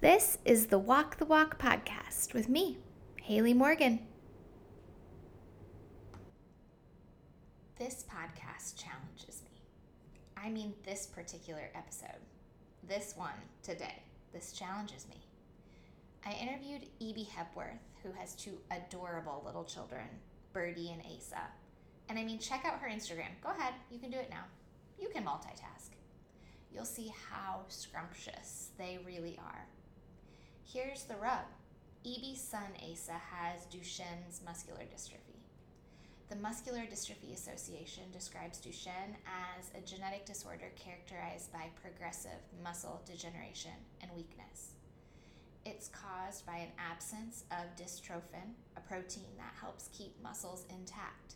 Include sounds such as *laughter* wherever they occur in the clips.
This is the Walk the Walk podcast with me, Haley Morgan. This podcast challenges me. I mean, this particular episode, this one today, this challenges me. I interviewed Ebie Hepworth, who has two adorable little children, Birdie and Asa. And I mean, check out her Instagram. Go ahead, you can do it now. You can multitask. You'll see how scrumptious they really are. Here's the rub Ebie's son Asa has Duchenne's muscular dystrophy. The Muscular Dystrophy Association describes Duchenne as a genetic disorder characterized by progressive muscle degeneration and weakness. It's caused by an absence of dystrophin, a protein that helps keep muscles intact.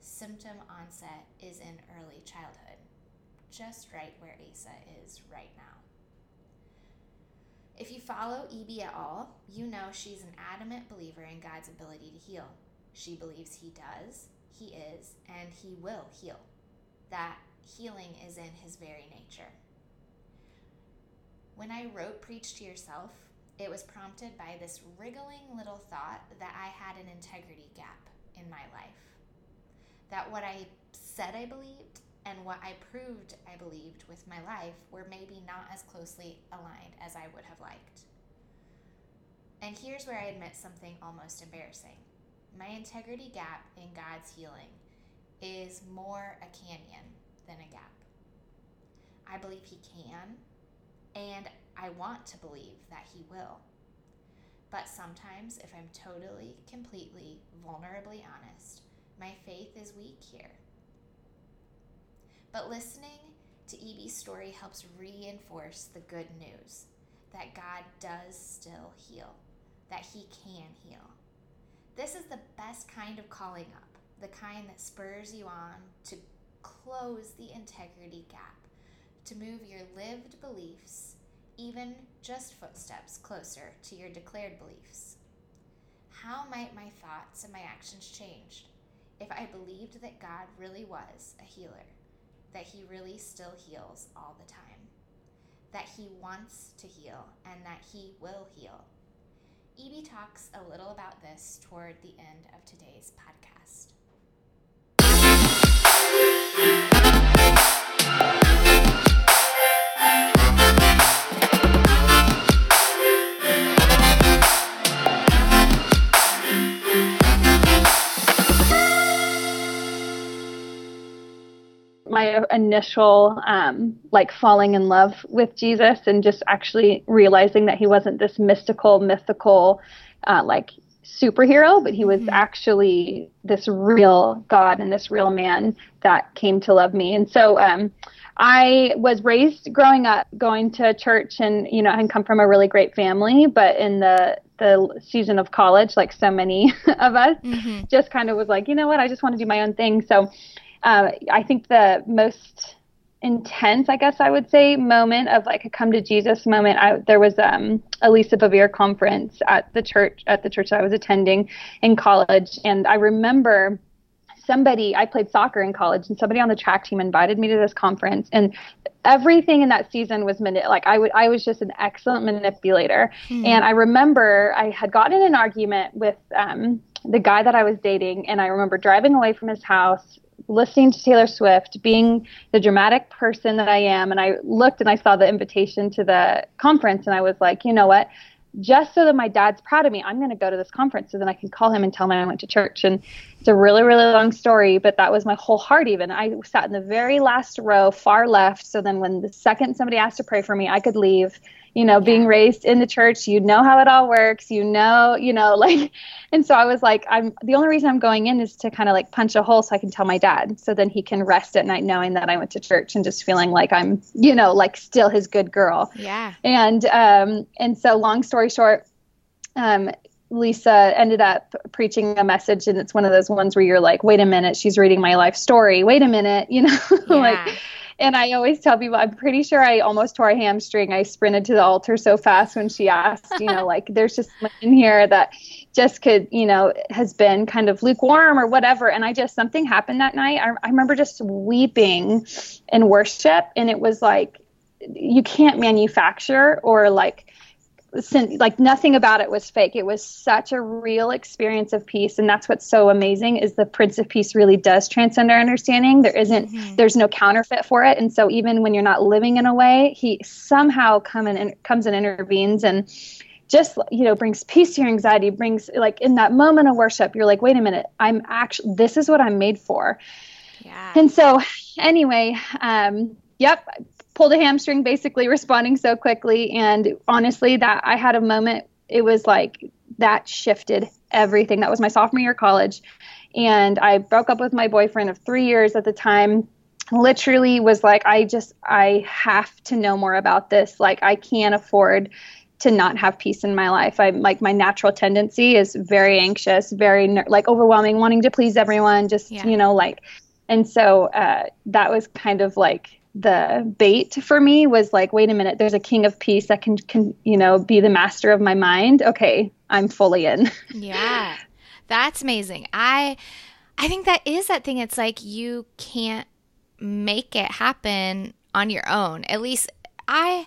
Symptom onset is in early childhood, just right where Asa is right now. If you follow Ebie at all, you know she's an adamant believer in God's ability to heal. She believes He does, He is, and He will heal. That healing is in His very nature. When I wrote Preach to Yourself, it was prompted by this wriggling little thought that I had an integrity gap in my life. That what I said I believed and what I proved I believed with my life were maybe not as closely aligned as I would have liked. And here's where I admit something almost embarrassing. My integrity gap in God's healing is more a canyon than a gap. I believe He can, and I want to believe that He will. But sometimes, if I'm totally, completely, vulnerably honest, my faith is weak here. But listening to Ebie's story helps reinforce the good news that God does still heal, that He can heal. This is the best kind of calling up, the kind that spurs you on to close the integrity gap, to move your lived beliefs even just footsteps closer to your declared beliefs. How might my thoughts and my actions change if I believed that God really was a healer? That He really still heals all the time, that He wants to heal, and that He will heal. Ebie talks a little about this toward the end of today's podcast. Initial um, like falling in love with Jesus and just actually realizing that he wasn't this mystical, mythical, uh, like superhero, but he was mm-hmm. actually this real God and this real man that came to love me. And so um, I was raised growing up going to church and you know I come from a really great family, but in the the season of college, like so many *laughs* of us, mm-hmm. just kind of was like, you know what, I just want to do my own thing. So uh, I think the most intense, I guess I would say, moment of like a come to Jesus moment. I, there was um, a Lisa Bevere conference at the church at the church I was attending in college, and I remember somebody I played soccer in college, and somebody on the track team invited me to this conference, and everything in that season was mani- like I would I was just an excellent manipulator, hmm. and I remember I had gotten in an argument with. Um, the guy that I was dating, and I remember driving away from his house listening to Taylor Swift, being the dramatic person that I am, and I looked and I saw the invitation to the conference, and I was like, you know what? Just so that my dad's proud of me, I'm going to go to this conference so then I can call him and tell him I went to church. And it's a really, really long story, but that was my whole heart. Even I sat in the very last row, far left. So then, when the second somebody asked to pray for me, I could leave you know, being raised in the church, you know how it all works, you know, you know, *laughs* like, and so I was like, I'm the only reason I'm going in is to kind of like punch a hole so I can tell my dad, so then he can rest at night knowing that I went to church and just feeling like I'm, you know, like still his good girl. Yeah. And, um, and so long story short, um, Lisa ended up preaching a message, and it's one of those ones where you're like, wait a minute, she's reading my life story. Wait a minute, *laughs* you know, yeah. like and I always tell people, I'm pretty sure I almost tore a hamstring. I sprinted to the altar so fast when she asked, you know, *laughs* like there's just in here that just could, you know, has been kind of lukewarm or whatever. And I just, something happened that night. I, I remember just weeping in worship. And it was like, you can't manufacture or like, like nothing about it was fake. It was such a real experience of peace. And that's what's so amazing is the prince of peace really does transcend our understanding. There isn't, mm-hmm. there's no counterfeit for it. And so even when you're not living in a way he somehow come in and comes and intervenes and just you know brings peace to your anxiety brings like in that moment of worship you're like wait a minute i'm actually this is what i'm made for. Yeah. and so anyway um yep pulled a hamstring basically responding so quickly. And honestly that i had a moment it was like that shifted everything. That was my sophomore year of college. And i broke up with my boyfriend of three years at the time. Literally was like i just i have to know more about this. Like i can't afford to not have peace in my life. I'm like my natural tendency is very anxious very like overwhelming wanting to please everyone just yeah. you know like and so uh, that was kind of like the bait for me was like wait a minute there's a king of peace that can can you know be the master of my mind. Okay i'm fully in. *laughs* Yeah that's amazing. I i think that is that thing. It's like you can't make it happen on your own. At least i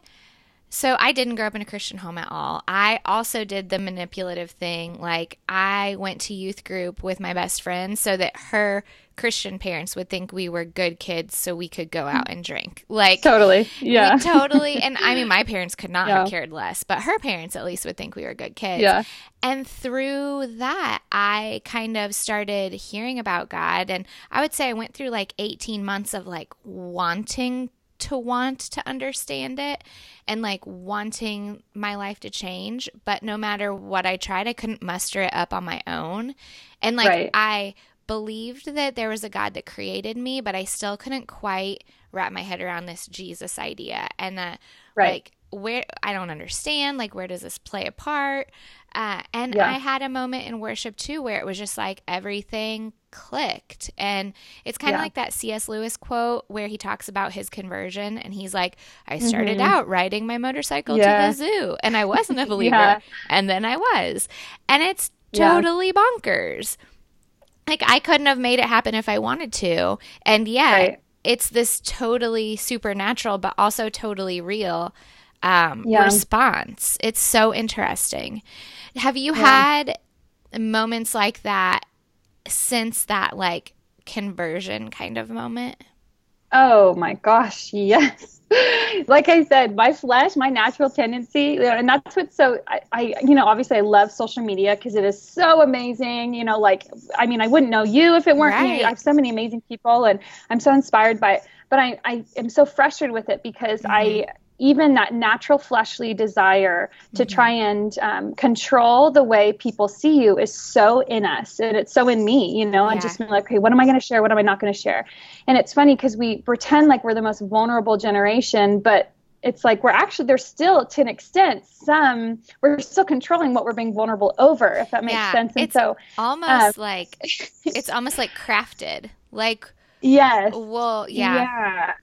so I didn't grow up in a Christian home at all. I also did the manipulative thing. Like I went to youth group with my best friend so that her Christian parents would think we were good kids so we could go out and drink. Like Totally. Yeah. *laughs* totally. And I mean my parents could not yeah. have cared less, but her parents at least would think we were good kids. Yeah. And through that, I kind of started hearing about God and I would say I went through like 18 months of like wanting to want to understand it and like wanting my life to change. But no matter what I tried, I couldn't muster it up on my own. And like right. I believed that there was a God that created me, but I still couldn't quite wrap my head around this Jesus idea and that right. like where I don't understand, like where does this play a part? Uh, and yeah. I had a moment in worship too where it was just like everything clicked. And it's kind of yeah. like that C.S. Lewis quote where he talks about his conversion and he's like, I started mm-hmm. out riding my motorcycle yeah. to the zoo and I wasn't a *laughs* believer. And then I was. And it's totally bonkers. Like I couldn't have made it happen if I wanted to. And yet right. it's this totally supernatural, but also totally real um, response. It's so interesting. Have you had moments like that since that like conversion kind of moment? Oh my gosh, yes. *laughs* like I said, my flesh, my natural tendency, and that's what's so, I, I you know, obviously I love social media because it is so amazing. You know, like, I mean, I wouldn't know you if it weren't right. me. I have so many amazing people and I'm so inspired by it. But I, I am so frustrated with it because mm-hmm. I, even that natural fleshly desire to mm-hmm. try and um, control the way people see you is so in us and it's so in me you know? Yeah. and just like okay what am i going to share? What am i not going to share? And it's funny because we pretend like we're the most vulnerable generation but it's like we're actually there's still to an extent some we're still controlling what we're being vulnerable over if that makes yeah, sense. And it's so almost um, like *laughs* it's almost like crafted. Like Yes. Well, yeah. Yeah.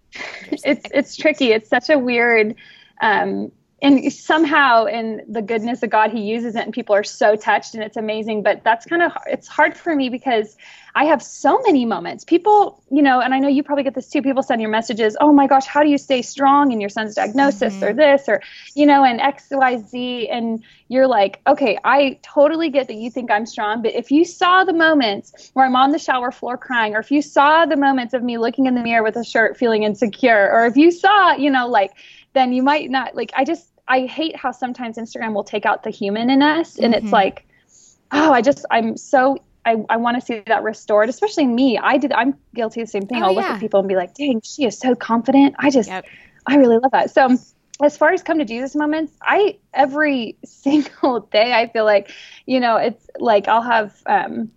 It's it's tricky. It's such a weird um and somehow in the goodness of God he uses it and people are so touched and it's amazing, but that's kind of it's hard for me because I have so many moments. People, you know, and I know you probably get this too. People send your messages, "Oh my gosh, how do you stay strong in your son's diagnosis mm-hmm. or this or you know, and XYZ and you're like, "Okay, I totally get that you think I'm strong, but if you saw the moments where I'm on the shower floor crying or if you saw the moments of me looking in the mirror with a shirt feeling insecure or if you saw, you know, like then you might not like I just I hate how sometimes Instagram will take out the human in us and mm-hmm. it's like oh, I just I'm so I, I want to see that restored, especially me. I did. I'm guilty of the same thing. Oh, I'll look at people and be like, "Dang, she is so confident." I just, yep. I really love that. So, as far as come to Jesus moments, I every *laughs* single day I feel like, you know, it's like I'll have um,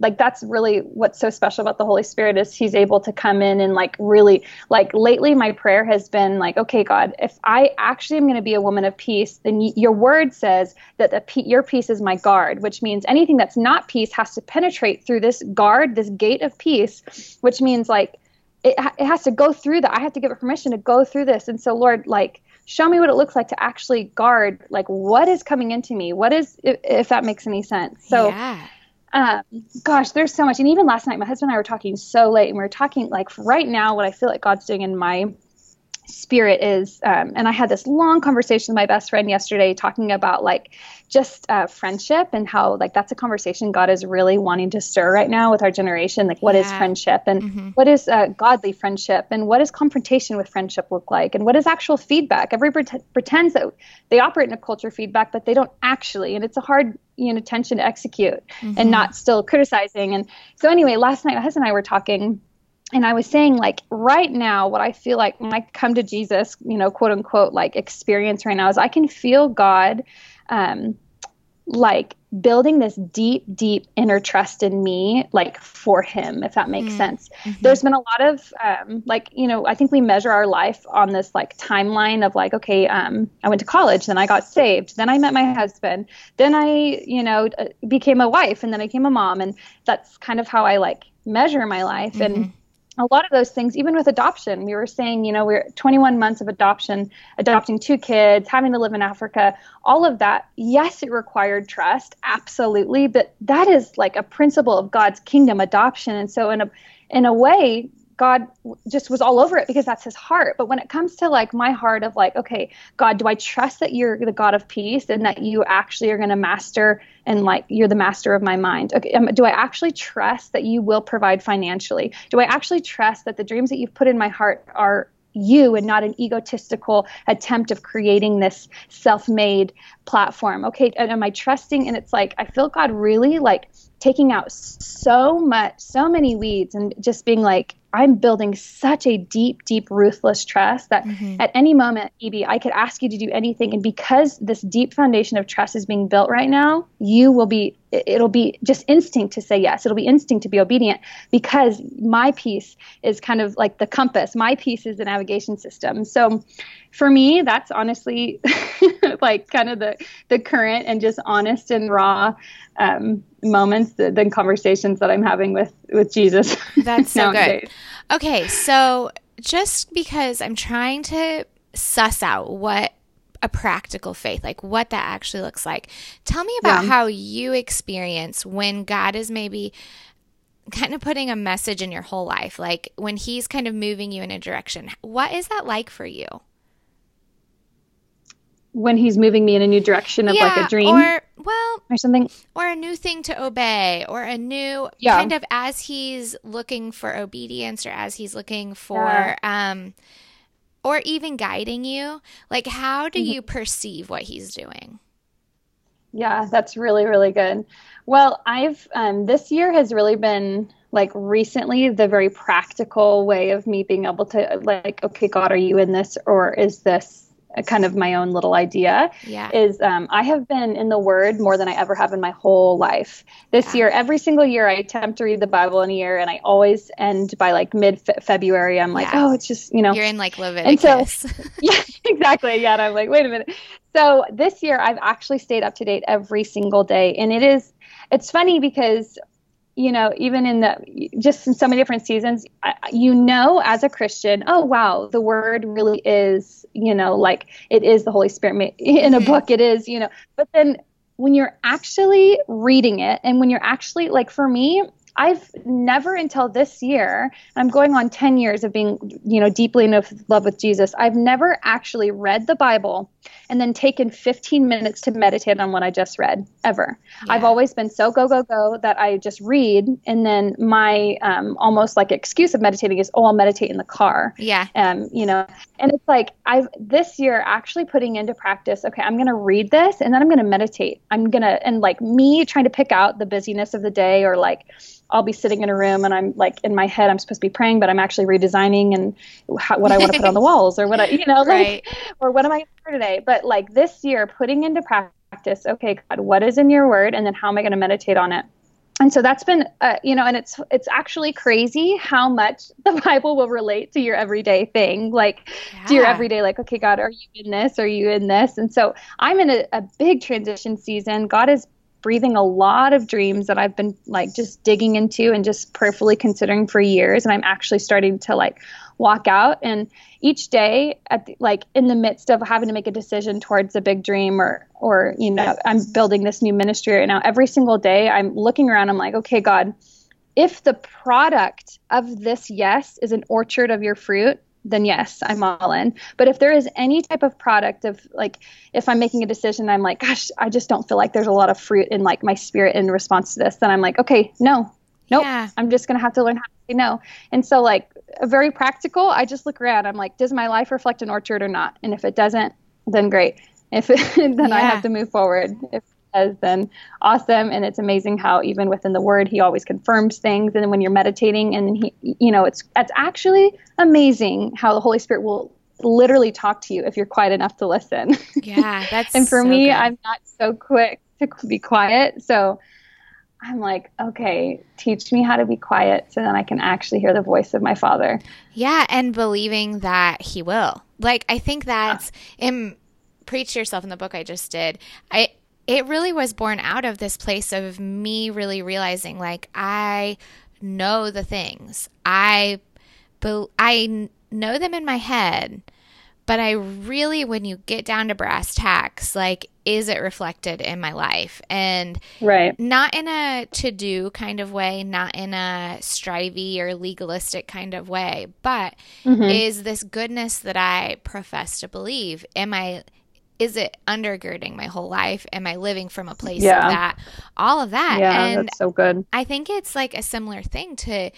like that's really what's so special about the holy spirit is he's able to come in and like really like lately my prayer has been like okay god if i actually am going to be a woman of peace then y- your word says that the pe- your peace is my guard which means anything that's not peace has to penetrate through this guard this gate of peace which means like it, it has to go through that. I have to give it permission to go through this. And so lord like show me what it looks like to actually guard like what is coming into me? What is if, if that makes any sense? So yeah um, gosh, there's so much. And even last night, my husband and I were talking so late, and we were talking like right now what I feel like God's doing in my spirit is um, and i had this long conversation with my best friend yesterday talking about like just uh, friendship and how like that's a conversation god is really wanting to stir right now with our generation like what yeah. is friendship and mm-hmm. what is uh, godly friendship and what does confrontation with friendship look like and what is actual feedback everybody pretends that they operate in a culture of feedback but they don't actually and it's a hard you know tension to execute mm-hmm. and not still criticizing and so anyway last night my husband and i were talking and I was saying, like, right now, what I feel like when I come to Jesus, you know, quote unquote, like experience right now is I can feel God, um, like building this deep, deep inner trust in me, like for Him, if that makes mm-hmm. sense. Mm-hmm. There's been a lot of, um, like, you know, I think we measure our life on this like timeline of like, okay, um, I went to college, then I got saved, then I met my husband, then I, you know, became a wife, and then I became a mom, and that's kind of how I like measure my life. Mm-hmm. And a lot of those things, even with adoption, we were saying, you know, we're 21 months of adoption, adopting two kids, having to live in Africa, all of that. Yes, it required trust, absolutely, but that is like a principle of God's kingdom adoption. And so, in a in a way, God just was all over it because that's his heart. But when it comes to like my heart of like, okay, God, do I trust that you're the God of peace and that you actually are going to master and like you're the master of my mind? Okay, um, do I actually trust that you will provide financially? Do I actually trust that the dreams that you've put in my heart are you and not an egotistical attempt of creating this self-made platform okay and am i trusting and it's like i feel god really like taking out so much so many weeds and just being like I'm building such a deep, deep, ruthless trust that mm-hmm. at any moment, Eb, I could ask you to do anything. And because this deep foundation of trust is being built right now, you will be, it'll be just instinct to say yes. It'll be instinct to be obedient because my peace is kind of like the compass. My peace is the navigation system. So for me, that's honestly *laughs* like kind of the, the current and just honest and raw um, moments, the, the, conversations that I'm having with with Jesus. *laughs* That's so good. Okay, so just because I'm trying to suss out what a practical faith, like what that actually looks like. Tell me about yeah. how you experience when God is maybe kind of putting a message in your whole life, like when He's kind of moving you in a direction. What is that like for you? when he's moving me in a new direction of yeah, like a dream or well or something or a new thing to obey or a new yeah. kind of as he's looking for obedience or as he's looking for um or even guiding you like how do mm-hmm. you perceive what he's doing yeah that's really really good well i've um this year has really been like recently the very practical way of me being able to like okay god are you in this or is this kind of my own little idea yeah. is um, I have been in the Word more than I ever have in my whole life. This yeah. year, every single year, I attempt to read the Bible in a year, and I always end by like mid February. I'm like, yeah. oh, it's just you know, you're in like Leviticus. And so, *laughs* yeah, exactly. Yeah, and I'm like, wait a minute. So this year, I've actually stayed up to date every single day, and it is. It's funny because you know, even in the just in so many different seasons, you know, as a Christian, oh wow, the word really is, you know, like it is the Holy Spirit in a mm-hmm. book. It is, you know, but then when you're actually reading it, and when you're actually like, for me, I've never until this year, I'm going on 10 years of being, you know, deeply in love with Jesus. I've never actually read the Bible and then taken 15 minutes to meditate on what I just read ever. Yeah. I've always been so go, go, go that I just read. And then my um, almost like excuse of meditating is, oh, I'll meditate in the car. Yeah. Um, you know, and it's like I've this year actually putting into practice, okay, I'm going to read this and then I'm going to meditate. I'm going to, and like me trying to pick out the busyness of the day or like, I'll be sitting in a room and I'm like in my head I'm supposed to be praying, but I'm actually redesigning and how, what I want to put on the *laughs* walls or what I you know right. like or what am I for today. But like this year, putting into practice, okay, God, what is in your word, and then how am I going to meditate on it? and so that's been uh, you know and it's it's actually crazy how much *laughs* the bible will relate to your everyday thing like yeah. to your everyday like okay god are you in this are you in this and so i'm in a, a big transition season god is breathing a lot of dreams that I've been like just digging into and just prayerfully considering for years. And I'm actually starting to like walk out. And each day, at the, like in the midst of having to make a decision towards a big dream or, or, you know, I'm building this new ministry right now, every single day I'm looking around, I'm like, okay, God, if the product of this yes is an orchard of your fruit, then yes, I'm all in. But if there is any type of product of like, if I'm making a decision, I'm like, gosh, I just don't feel like there's a lot of fruit in like my spirit in response to this, then I'm like, okay, no, nope, yeah. I'm just going to have to learn how to say no. And so, like, a very practical, I just look around. I'm like, does my life reflect an orchard or not? And if it doesn't, then great. If it, *laughs* then yeah. I have to move forward. If has been awesome and it's amazing how even within the word he always confirms things and when you're meditating and he you know it's it's actually amazing how the holy spirit will literally talk to you if you're quiet enough to listen yeah *laughs* that's and for so me good. i'm not so quick to be quiet so I'm like, okay, teach me how to be quiet so then I can actually hear the voice of my father. Yeah, and believing that he will. Like I think that's yeah. in preach yourself in the book I just did. I it really was born out of this place of me really realizing like I know the things. I I know them in my head, but I really when you get down to brass tacks, like is it reflected in my life? And right. not in a to do kind of way, not in a strivey or legalistic kind of way, but mm-hmm. is this goodness that I profess to believe? Am I is it undergirding my whole life? Am I living from a place yeah. of that? All of that. Yeah, and that's so good. I think it's like a similar thing to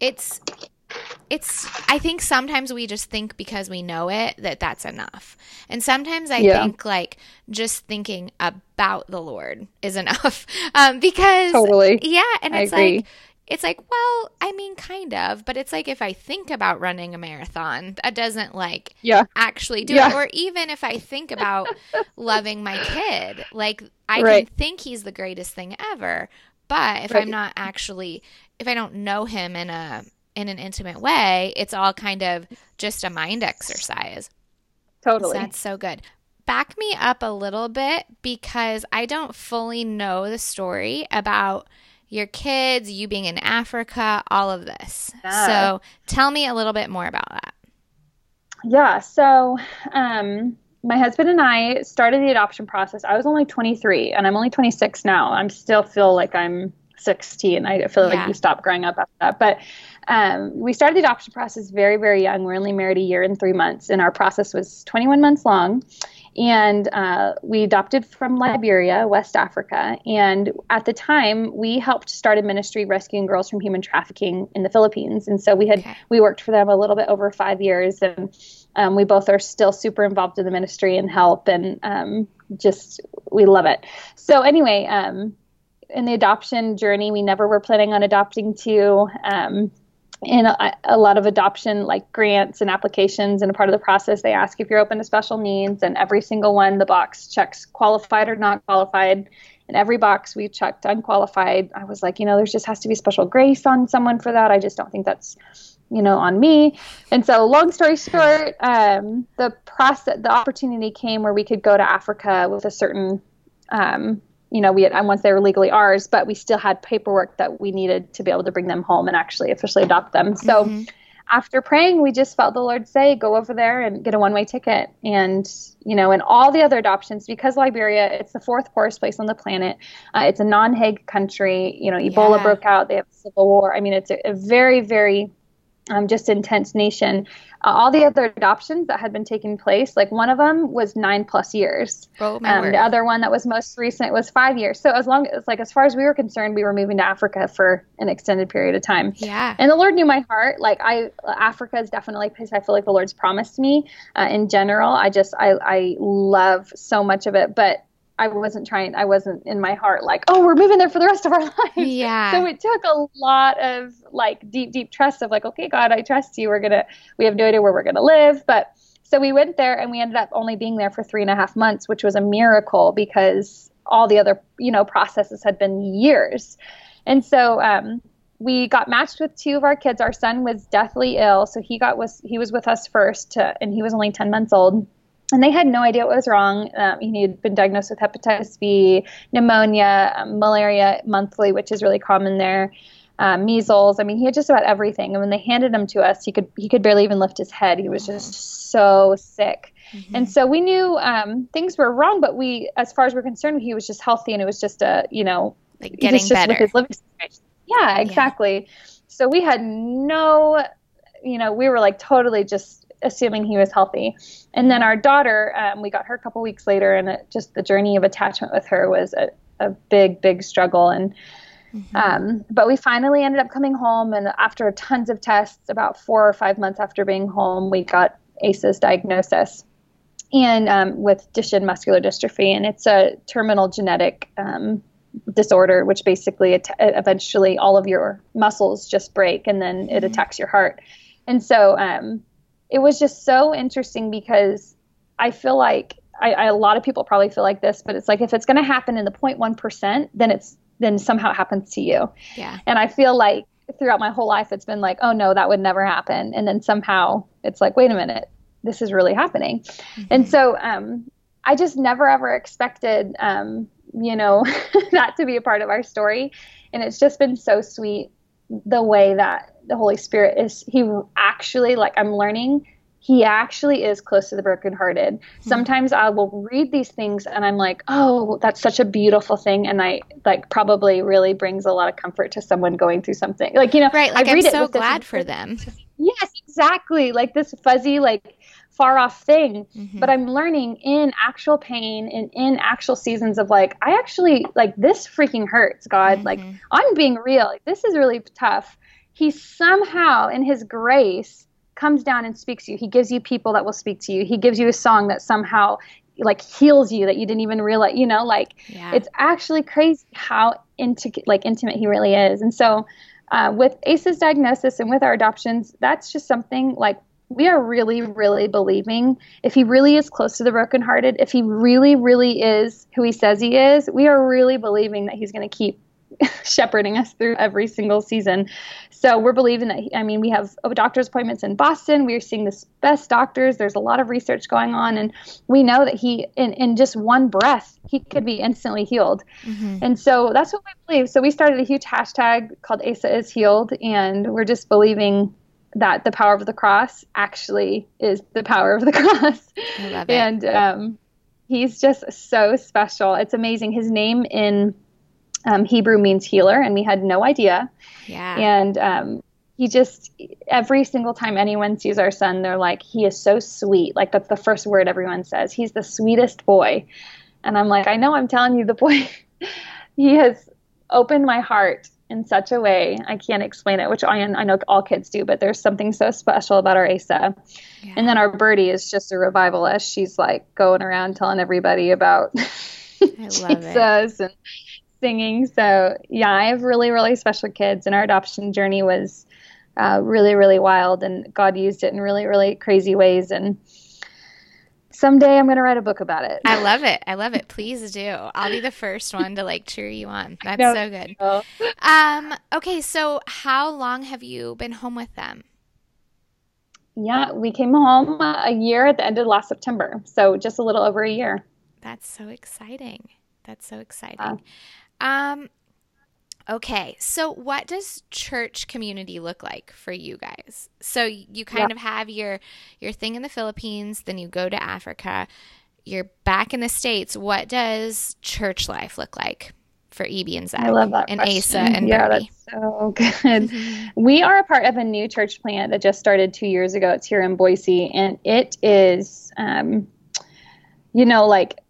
it's it's i think sometimes we just think because we know it that that's enough and sometimes i yeah. think like just thinking about the lord is *laughs* enough um because totally yeah and it's like it's like, well, I mean, kind of, but it's like if I think about running a marathon, that doesn't like yeah. actually do yeah. it. Or even if I think about *laughs* loving my kid, like I right. can think he's the greatest thing ever, but if right. I'm not actually, if I don't know him in a in an intimate way, it's all kind of just a mind exercise. Totally, so that's so good. Back me up a little bit because I don't fully know the story about your kids, you being in Africa, all of this. Yeah. So tell me a little bit more about that. Yeah. So, um, my husband and I started the adoption process. I was only 23 and I'm only 26 now. I'm still feel like I'm 16. I feel yeah. like you stop growing up after that. But um, we started the adoption process very, very young. We're only married a year and three months, and our process was 21 months long. And uh, we adopted from Liberia, West Africa. And at the time, we helped start a ministry rescuing girls from human trafficking in the Philippines. And so we had okay. we worked for them a little bit over five years, and um, we both are still super involved in the ministry and help, and um, just we love it. So anyway, um, in the adoption journey, we never were planning on adopting two. Um, in a, a, lot of adoption like grants and applications and a part of the process they ask if you're open to special needs and every single one the box checks qualified or not qualified. And every box we checked unqualified. I was like you know there just has to be special grace on someone for that. I just don't think that's you know on me. And so long story short um, the process the opportunity came where we could go to africa with a certain um, you know, we had, and once they were legally ours, but we still had paperwork that we needed to be able to bring them home and actually officially adopt them. So mm-hmm. after praying, we just felt the Lord say, go over there and get a one way ticket. And, you know, and all the other adoptions, because Liberia, it's the fourth poorest place on the planet. Uh, it's a non Hague country. You know, Ebola yeah. broke out, they have a civil war. I mean, it's a, a very, very um, just intense nation. Uh, all the other adoptions that had been taking place, like one of them was nine plus years. Oh, um, the other one that was most recent was five years. So as long as like as far as we were concerned, we were moving to Africa for an extended period of time. Yeah. And the Lord knew my heart. Like I, Africa is definitely a place I feel like the Lord's promised me. Uh, in general, I just I I love so much of it, but I wasn't trying, I wasn't in my heart like, oh, we're moving there for the rest of our *laughs* lives. Yeah. So it took a lot of like deep, deep trust of like, okay, God, I trust you. We're going to, we have no idea where we're going to live. But so we went there and we ended up only being there for three and a half months, which was a miracle because all the other, you know, processes had been years. And so, um, we got matched with two of our kids. Our son was deathly ill, so he got was he was with us first, to, and he was only ten months old and they had no idea what was wrong. Um, he had been diagnosed with hepatitis B, pneumonia, um, malaria monthly, which is really common there, um, measles. I mean, he had just about everything. And when they handed him to us, he could he could barely even lift his head. He was just so sick. Mm-hmm. And so we knew um, things were wrong, but we, as far as we're concerned, he was just healthy, and it was just a you know like getting better. With his living Situation. Yeah, exactly. Yeah. So we had no you know, we were like totally just assuming he was healthy. And then our daughter, um, we got her a couple weeks later, and it, just the journey of attachment with her was a, a big, big struggle. And mm-hmm. um, but we finally ended up coming home, and after tons of tests, about four or five months after being home, we got Asa's diagnosis and um, with Duchenne muscular dystrophy, and it's a terminal genetic um, disorder, which basically eventually all of your muscles just break, and then it mm-hmm. attacks your heart. And so um, it was just so interesting because I feel like I, I, a lot of people probably feel like this, but it's like if it's going to happen in the 0.1 percent, then it's then somehow it happens to you. Yeah. And I feel like throughout my whole life, it's been like, oh no, that would never happen, and then somehow it's like, wait a minute, this is really happening. Mm-hmm. And so um, I just never ever expected, um, you know, *laughs* that to be a part of our story. And it's just been so sweet the way that the Holy Spirit is, He actually, like, I'm learning. He actually is close to the brokenhearted. Mm-hmm. Sometimes I will read these things and I'm like, oh, that's such a beautiful thing. And I like probably really brings a lot of comfort to someone going through something. Like, you know, right. Like, I am so glad for them. Yes, exactly. Like this fuzzy, like far off thing mm-hmm. but i'm learning in actual pain and in actual seasons of like i actually like this freaking hurts god mm-hmm. like i'm being real like this is really tough he somehow in his grace comes down and speaks to you. He gives you people that will speak to you. He gives you a song that somehow like heals you that you didn't even realize you know like yeah. it's actually crazy how into like intimate he really is. And so uh, with Asa's diagnosis and with our adoptions, that's just something like we are really, really believing if he really is close to the brokenhearted, if he really, really is who he says he is, we are really believing that he's going to keep *laughs* shepherding us through every single season. So we're believing that, I mean, we have doctor's appointments in Boston. We're seeing the best doctors. There's a lot of research going on. And we know that he, in, in just one breath, he could be instantly healed. Mm-hmm. And so that's what we believe. So we started a huge hashtag called ASA is healed. And we're just believing that the power of the cross actually is the power of the *laughs* cross. I love it. And um, he's just so special. It's amazing. His name in um, Hebrew means healer, and we had no idea. Yeah. And um, he just, every single time anyone sees our son, they're like, he is so sweet. Like, that's the first word everyone says. He's the sweetest boy. And I'm like, I know I'm telling you, the boy, *laughs* he has opened my heart in such a way I can't explain it, which I, I know all kids do, but there's something so special about our Asa. Yeah. And then our birdie is just a revivalist. She's like going around telling everybody about *laughs* Jesus and singing. So yeah, I have really, really special kids, and our adoption journey was uh, really, really wild, and God used it in really, really crazy ways. And someday I'm going to write a book about it. I love it. I love it. Please do. I'll be the first one to like cheer you on. That's no, so good. No. Um okay, so how long have you been home with them? Yeah, we came home a year at the end of last September. So just a little over a year. That's so exciting. That's so exciting. Um Okay, so what does church community look like for you guys? So you kind yeah. of have your your thing in the Philippines, then you go to Africa, you're back in the states. What does church life look like for Ebie and Zac? I love that and question. Asa and yeah, Birdie? that's so good. we are a part of a new church plant that just started two years ago. It's here in Boise, and it is, um, you know, like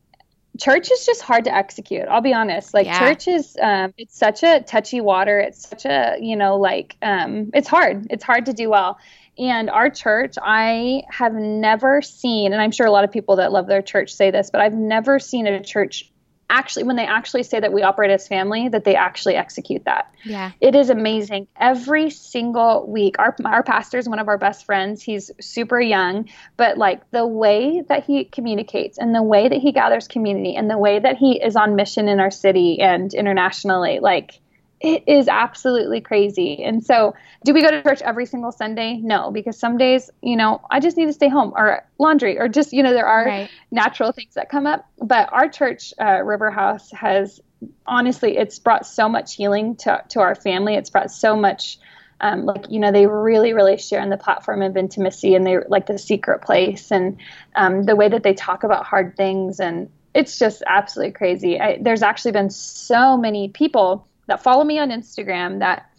church is just hard to execute i'll be honest. Like yeah. church is um, it's such a touchy water. It's such a you know like um, it's hard. It's hard to do well. And our church i have never seen and i'm sure a lot of people that love their church say this but i've never seen a church actually when they actually say that we operate as family that they actually execute that. Yeah. It is amazing. Every single week our our pastor is one of our best friends. He's super young but like the way that he communicates and the way that he gathers community and the way that he is on mission in our city and internationally like it is absolutely crazy. And so, do we go to church every single Sunday? No, because some days, you know, I just need to stay home or laundry or just, you know, there are right. natural things that come up. But our church, uh, Riverhouse, has honestly, it's brought so much healing to, to our family. It's brought so much. Um, like you know they really really share in the platform of intimacy and they like the secret place and um, the way that they talk about hard things and it's just absolutely crazy I, there's actually been so many people that follow me on Instagram that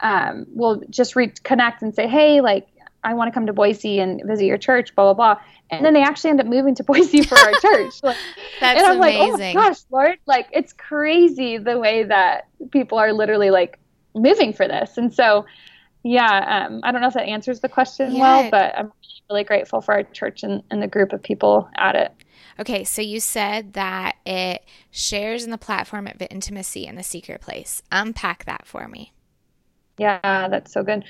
um, will just reconnect and say, hey, like, I want to come to Boise and visit your church, blah, blah, blah. And then they actually end up moving to *laughs* Boise for our church. Like, *laughs* That's and I'm amazing. like, oh gosh, Lord, like it's crazy the way that people are literally like moving for this. And so, yeah, um, I don't know if that answers the question Yeah. well, but I'm really grateful for our church and, and the group of people at it. Okay, so you said that it shares in the platform of intimacy in the secret place. Unpack that for me. Yeah, that's so good.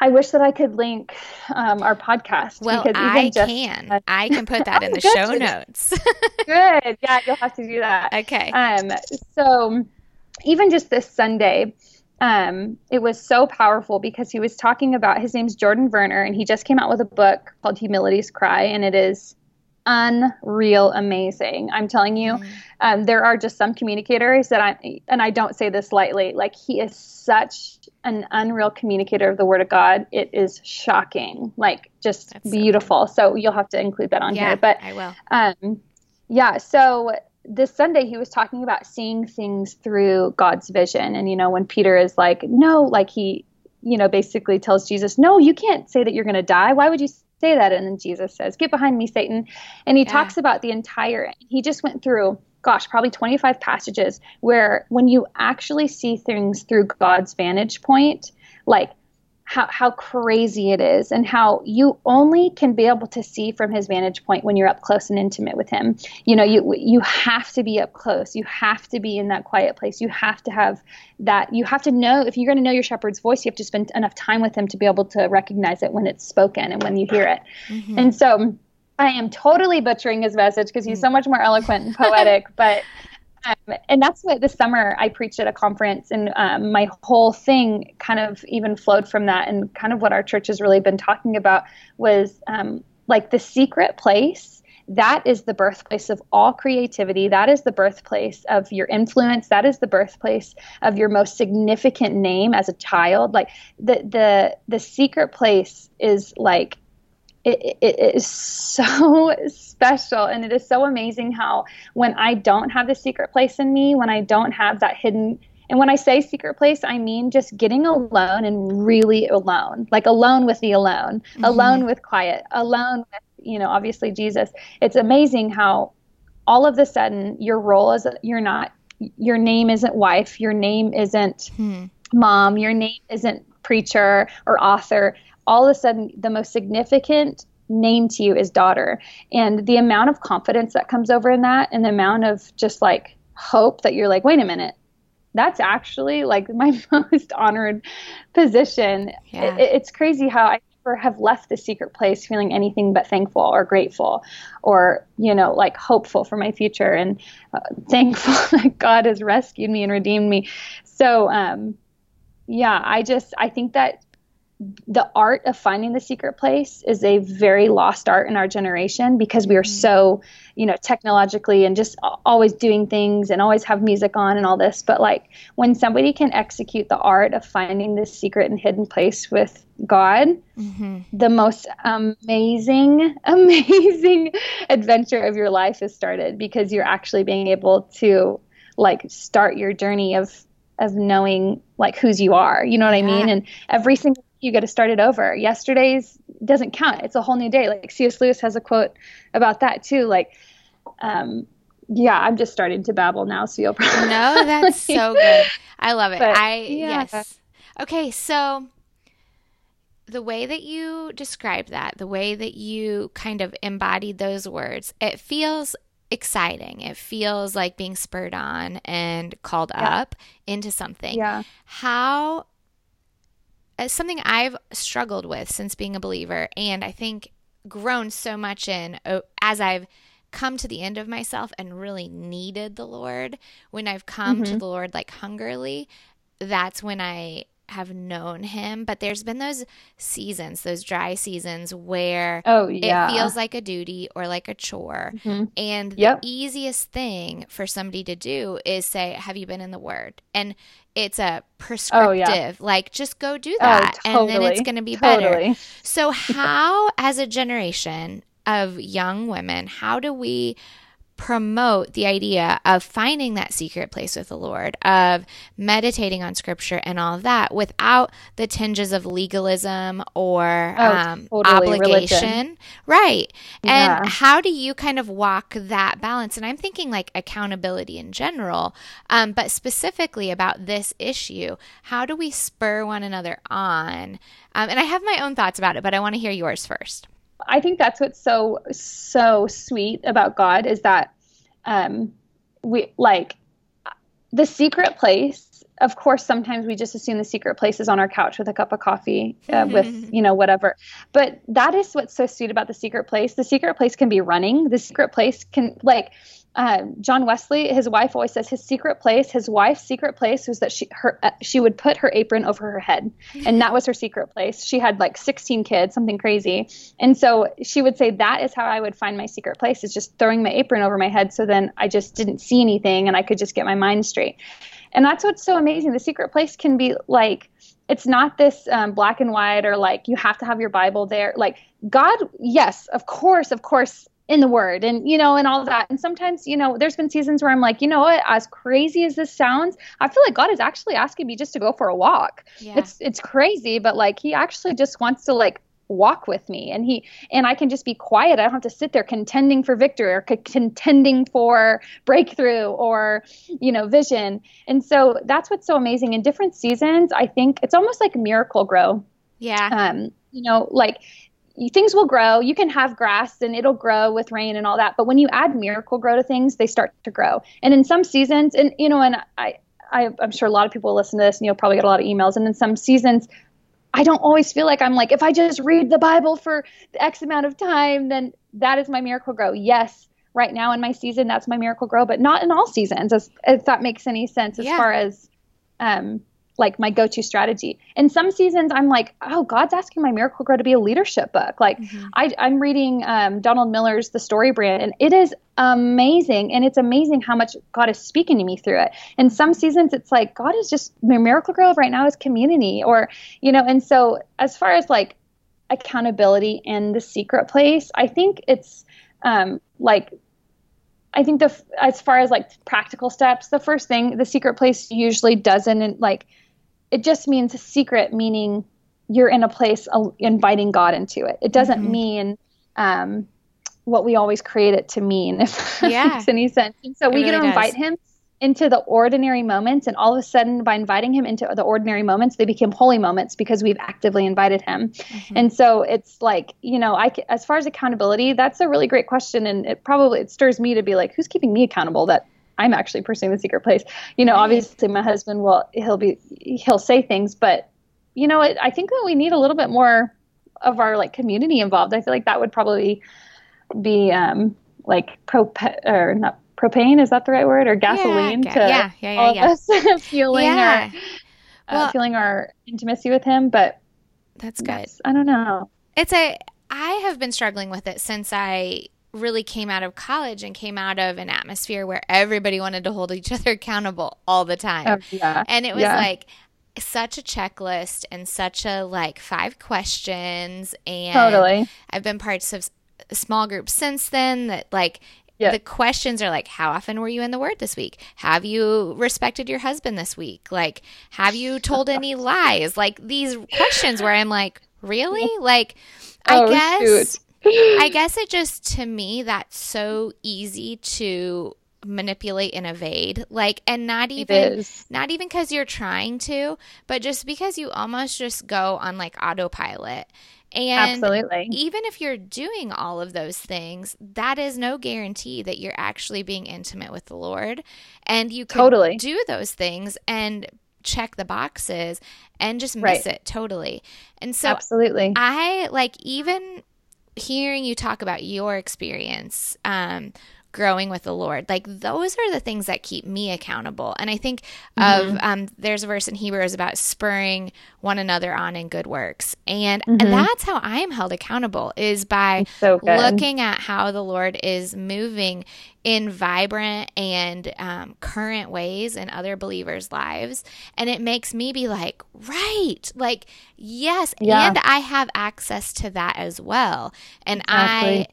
I wish that I could link um, our podcast. Well, because I just- can. I can put that in Oh, *laughs* the show notes. *laughs* Good. Yeah, you'll have to do that. okay. Um, so even just this Sunday, um, it was so powerful because he was talking about his name's Jordan Werner, and he just came out with a book called Humility's Cry, and it is unreal amazing. I'm telling you, Mm. um, there are just some communicators that I and I don't say this lightly. Like he is such an unreal communicator of the Word of God. It is shocking, like just That's so beautiful. So you'll have to include that on yeah, here, but. I will. Um, yeah, so this Sunday he was talking about seeing things through God's vision. And, you know, when Peter is like, no, like he, you know, basically tells Jesus, no, you can't say that you're going to die. Why would you say that? And then Jesus says, get behind me, Satan. And he Yeah. talks about the entire, he just went through, gosh, probably 25 passages where when you actually see things through God's vantage point, like, how, how crazy it is and how you only can be able to see from his vantage point when you're up close and intimate with him. You know you you have to be up close. You have to be in that quiet place. You have to have that. You have to know if you're going to know your shepherd's voice you have to spend enough time with him to be able to recognize it when it's spoken and when you hear it. Mhm. and so I am totally butchering his message because he's so much more eloquent and poetic. *laughs* but um, and that's what this summer I preached at a conference, and um, my whole thing kind of even flowed from that. And kind of what our church has really been talking about was um, like the secret place. That is the birthplace of all creativity. That is the birthplace of your influence. That is the birthplace of your most significant name as a child. Like the the the secret place is like it, it is so *laughs* special and it is so amazing how when i don't have the secret place in me when i don't have that hidden and when i say secret place i mean just getting alone and really alone like alone with the alone Mhm. alone with quiet alone with you know obviously jesus it's amazing how all of a sudden your role is you're not your name isn't wife your name isn't Hmm. mom, your name isn't preacher or author. All of a sudden, the most significant name to you is daughter. And the amount of confidence that comes over in that, and the amount of just like hope that you're like, wait a minute, that's actually like *laughs* my most honored position. Yeah. It, it's crazy how I never have left the secret place feeling anything but thankful or grateful or, you know, like hopeful for my future and uh, *laughs* thankful that God has rescued me and redeemed me. So, um, yeah, I just I think that the art of finding the secret place is a very lost art in our generation because we are so, you know, technologically and just always doing things and always have music on and all this. But like when somebody can execute the art of finding this secret and hidden place with God, Mhm. the most amazing, *laughs* amazing adventure of your life is started because you're actually being able to like start your journey of of knowing like whose you are. You know what I mean? And every single you get to start it over. Yesterday's doesn't count. It's a whole new day. Like C.S. Lewis has a quote about that too. Like, um, yeah, I'm just starting to babble now, so you'll *laughs* probably No, that's so *laughs* good. I love it. But, I yeah. yes. Okay, so the way that you described that, the way that you kind of embodied those words, it feels exciting. It feels like being spurred on and called Yeah. up into something. yeah. How something I've struggled with since being a believer and I think grown so much in oh, as I've come to the end of myself and really needed the Lord, when I've come to Mhm. the Lord like hungrily, that's when I have known him, but there's been those seasons, those dry seasons where Oh yeah. it feels like a duty or like a chore. Mhm. And Yep. the easiest thing for somebody to do is say, Have you been in the Word? And it's a prescriptive, like just go do that. And then it's Oh, going to be better. So, how, as a generation of young women, how do we promote the idea of finding that secret place with the Lord, of meditating on scripture and all of that without the tinges of legalism or Oh, um, totally, obligation. religion. Right. Yeah. And how do you kind of walk that balance? And I'm thinking like accountability in general, um, but specifically about this issue. How do we spur one another on? Um, and I have my own thoughts about it, but I want to hear yours first. I think that's what's so so sweet about God is that um, we like the secret place. Of course, sometimes we just assume the secret place is on our couch with a cup of coffee, uh, with you know whatever. But that is what's so sweet about the secret place. The secret place can be running. The secret place can like uh, John Wesley, his wife always says his secret place, his wife's secret place was that she her uh, she would put her apron over her head, and that was her secret place. She had like 16 kids, something crazy, and so she would say that is how I would find my secret place is just throwing my apron over my head, so then I just didn't see anything and I could just get my mind straight. And that's what's so amazing. The secret place can be like it's not this um, black and white or like you have to have your Bible there. Like God, yes, of course, of course, in the Word and you know and all that. And sometimes you know there's been seasons where I'm like, you know what? As crazy as this sounds, I feel like God is actually asking me just to go for a walk. Yeah. It's it's crazy, but like He actually just wants to like walk with me and he and I can just be quiet. I don't have to sit there contending for victory or c- contending for breakthrough or you know vision. And so that's what's so amazing in different seasons. I think it's almost like Miracle-Gro. Yeah. Um, you know, like things will grow. You can have grass and it'll grow with rain and all that. But when you add Miracle-Gro to things, they start to grow. And in some seasons, and you know, and I, I I'm sure a lot of people listen to this and you'll probably get a lot of emails. And in some seasons, I don't always feel like I'm like, if I just read the Bible for X amount of time, then that is my Miracle-Gro. Yes, right now in my season, that's my Miracle-Gro, but not in all seasons, as, if that makes any sense as Yeah. far as um, like my go-to strategy. In some seasons, I'm like, oh, God's asking my Miracle-Gro to be a leadership book. Like I, I'm reading um, Donald Miller's The Story Brand, and it is amazing. And it's amazing how much God is speaking to me through it. In some seasons, it's like God is just my Miracle-Gro right now is community, or you know. And so, as far as like accountability and the secret place, I think it's um, like I think the as far as like practical steps, the first thing the secret place usually doesn't like it just means a secret, meaning you're in a place uh, inviting God into it. It doesn't Mhm. mean um, what we always create it to mean, *laughs* if Yeah. makes any sense. And so It we get really to invite him into the ordinary moments, and all of a sudden, by inviting him into the ordinary moments, they become holy moments because we've actively invited him. Mhm. And so it's like, you know, I as far as accountability, that's a really great question, and it probably it stirs me to be like, who's keeping me accountable that I'm actually pursuing the secret place? You know, obviously my husband will he'll be he'll say things, but you know, it, I think that we need a little bit more of our like community involved. I feel like that would probably be um like prop or not propane is that the right word or gasoline yeah, to yeah, yeah, all yeah, of us *laughs* fueling yeah. our uh, Well- feeling our intimacy with him. But That's good. yes, I don't know. It's a I have been struggling with it since I really came out of college and came out of an atmosphere where everybody wanted to hold each other *laughs* accountable all the time. Oh, yeah. And it was Yeah. like such a checklist and such a like five questions and Totally. I've been parts of small groups since then that like the questions are like how often were you in the word this week? Have you respected your husband this week? Like have you told any *laughs* lies? Like these questions where I'm like, really? *laughs* Like I Oh, guess shoot. I *laughs* guess it just to me that's so easy to manipulate and evade. Like and not even not even because you're trying to, but just because you almost just go on like autopilot. And Absolutely. even if you're doing all of those things, that is no guarantee that you're actually being intimate with the Lord. And you could Totally. do those things and check the boxes and just miss Right. it totally. And so Absolutely. I like even hearing you talk about your experience um, growing with the Lord. Like those are the things that keep me accountable. And I think Mm-hmm. of um, there's a verse in Hebrews about spurring one another on in good works, and Mhm. that's how I am held accountable is by so looking at how the Lord is moving in vibrant and um, current ways in other believers' lives. And it makes me be like, right, like, yes, Yeah. and I have access to that as well. And I.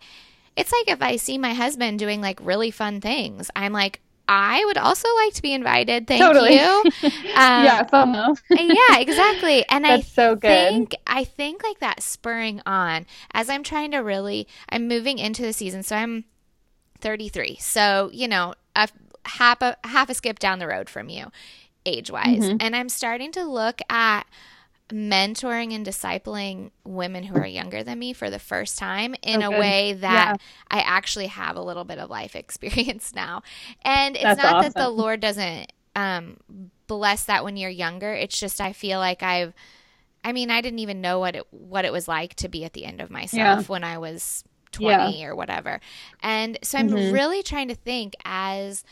It's like if I see my husband doing like really fun things, I'm like, I would also like to be invited. Thank Totally. you. *laughs* Um, yeah, FOMO. yeah, exactly. And I so good. think I think like that spurring on as I'm trying to really I'm moving into the season. So I'm 33. So, you know, a half a half a skip down the road from you age-wise. Mhm. And I'm starting to look at mentoring and discipling women who are younger than me for the first time in Oh, a way that Yeah. I actually have a little bit of life *laughs* experience now. And it's That's not that the. Lord doesn't um bless that when you're younger. It's just I feel like I've I mean, I didn't even know what it what it was like to be at the end of myself when I was 20 or whatever. And so I'm Mhm. really trying to think as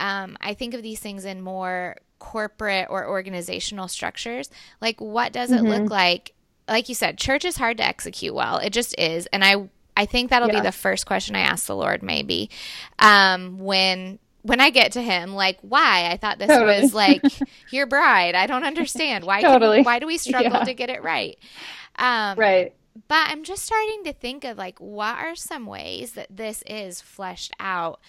um, I think of these things in more corporate or organizational structures. Like, what does it look Mhm. like? Like you said, church is hard to execute well. It just is. And I, I think that'll be the first question I ask the Lord, maybe, um, when when I get to Him. Like, why? I thought this Totally. was like *laughs* your bride. I don't understand why. Totally. Can, why do we struggle Yeah. to get it right? Um, Right. but I'm just starting to think of like what are some ways that this is fleshed out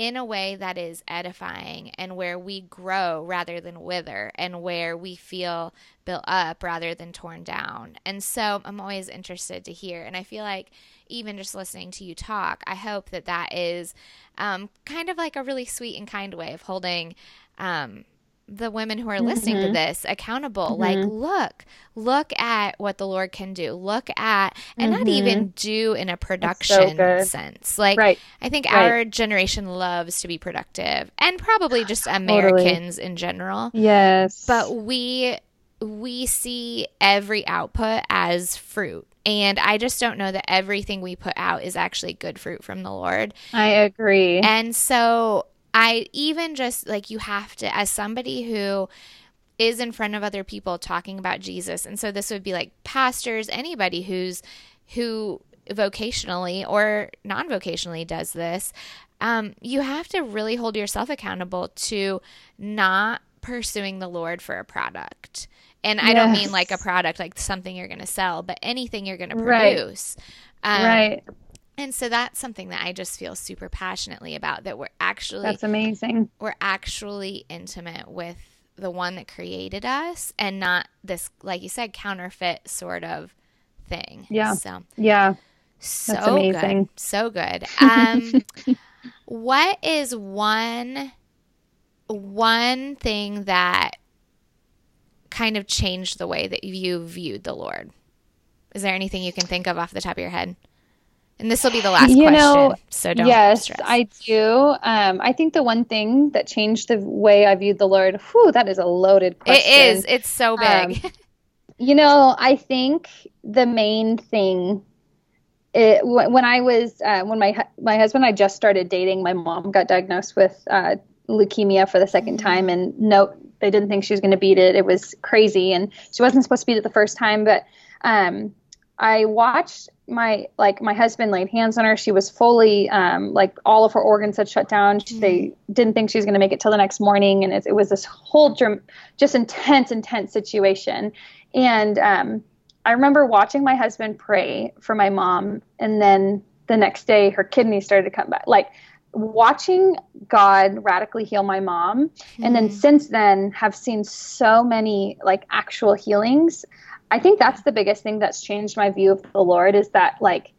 in a way that is edifying and where we grow rather than wither and where we feel built up rather than torn down. And so I'm always interested to hear. And I feel like even just listening to you talk, I hope that that is um, kind of like a really sweet and kind way of holding. Um, the women who are listening to Mhm. this accountable like Mhm. look look at what the lord can do look at and not Mhm. even do in a production good. sense like Right. i think Right. our generation loves to be productive and probably just *sighs* americans in general Yes. but we we see every output as fruit and i just don't know that everything we put out is actually good fruit from the lord I agree. and so I even just like you have to, as somebody who is in front of other people talking about Jesus, and so this would be like pastors, anybody who's who vocationally or non vocationally does this, um, you have to really hold yourself accountable to not pursuing the Lord for a product. And I don't mean like a product, like something you're going to sell, but anything you're going to Right. produce. Um, right. And so that's something that I just feel super passionately about that we're actually That's amazing. we're actually intimate with the one that created us and not this like you said counterfeit sort of thing. Yeah. So Yeah. so amazing. good. So good. *laughs* Um what is one one thing that kind of changed the way that you viewed the Lord? Is there anything you can think of off the top of your head? And this will be the last You question, know, so don't yes, stress. I do. Um, I think the one thing that changed the way I viewed the Lord, whew, that is a loaded question. it is. It's so big. Um, *laughs* You know, I think the main thing, it, when I was, uh, when my my husband and I just started dating, my mom got diagnosed with uh, leukemia for the second Mm. time, and no, they didn't think she was going to beat it. It was crazy, and she wasn't supposed to beat it the first time. But um, I watched my like my husband laid hands on her. She was fully um, like all of her organs had shut down. She, They didn't think she was going to make it till the next morning, and it, it was this whole just intense, intense situation. And um, I remember watching my husband pray for my mom, and then the next day her kidneys started to come back. Like watching God radically heal my mom, and then Mhm. since then have seen so many like actual healings. I think that's the biggest thing that's changed my view of the Lord is that like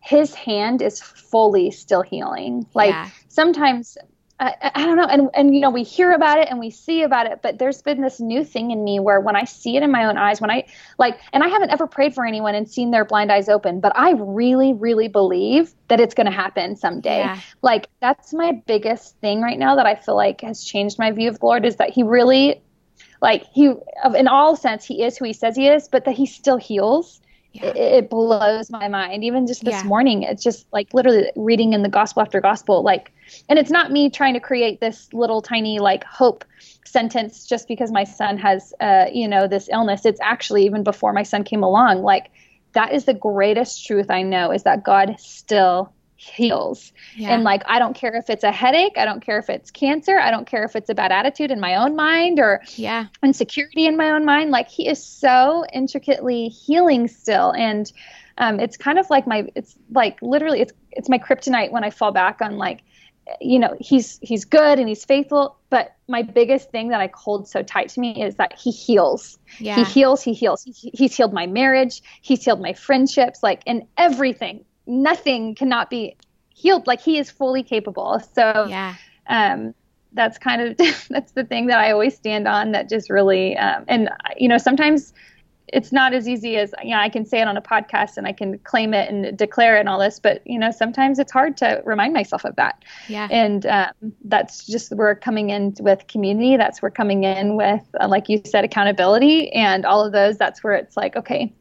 His hand is fully still healing. Like Yeah. sometimes I, I don't know and and you know we hear about it and we see about it but there's been this new thing in me where when I see it in my own eyes when I like and I haven't ever prayed for anyone and seen their blind eyes open but I really really believe that it's going to happen someday Yeah. like that's my biggest thing right now that I feel like has changed my view of the Lord is that he really like he in all sense he is who he says he is but that he still heals Yeah. it, it blows my mind even just this Yeah. morning it's just like literally reading in the gospel after gospel like and it's not me trying to create this little tiny like hope sentence just because my son has uh you know this illness it's actually even before my son came along like that is the greatest truth i know is that god still heals. Yeah. and like i don't care if it's a headache i don't care if it's cancer i don't care if it's a bad attitude in my own mind or yeah. insecurity in my own mind. Like he is so intricately healing still. And um, it's kind of like my it's like literally it's it's my kryptonite when I fall back on like you know he's he's good and he's faithful. But my biggest thing that i hold so tight to me is that he heals. Yeah. he heals he heals. He, he's healed my marriage. He's healed my friendships like in everything nothing cannot be healed like he is fully capable so yeah um that's kind of *laughs* that's the thing that i always stand on that just really um, and you know sometimes it's not as easy as you know I can say it on a podcast and I can claim it and declare it and all this, but you know sometimes it's hard to remind myself of that. Yeah. And um, that's just we're coming in with community. That's we're coming in with uh, like you said accountability and all of those. That's where it's like okay,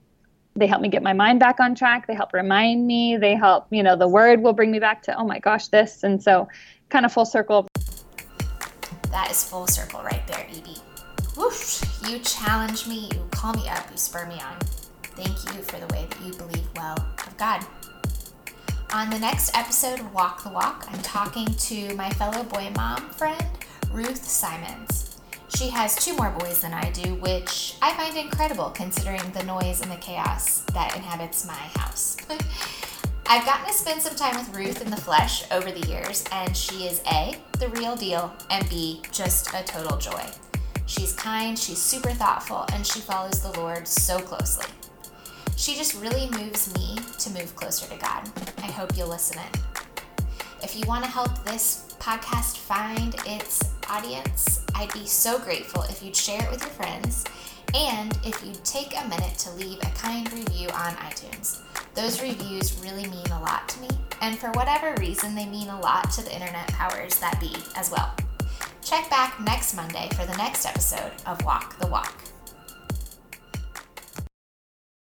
they help me get my mind back on track. They help remind me. They help you know the word will bring me back to oh my gosh this and so kind of full circle. That is full circle right there, Ebie. Whoosh, you challenge me, you call me up, you spur me on. Thank you for the way that you believe well of God. On the next episode Walk the Walk, I'm talking to my fellow boy mom friend, Ruth Simons. She has two more boys than I do, which I find incredible considering the noise and the chaos that inhabits my house. *laughs* I've gotten to spend some time with Ruth in the flesh over the years, and she is A, the real deal, and B, just a total joy. She's kind, she's super thoughtful, and she follows the Lord so closely. She just really moves me to move closer to God. I hope you'll listen in. If you want to help this podcast find its audience, I'd be so grateful if you'd share it with your friends and if you'd take a minute to leave a kind review on iTunes. Those reviews really mean a lot to me, and for whatever reason, they mean a lot to the internet powers that be as well. Check back next Monday for the next episode of Walk the Walk.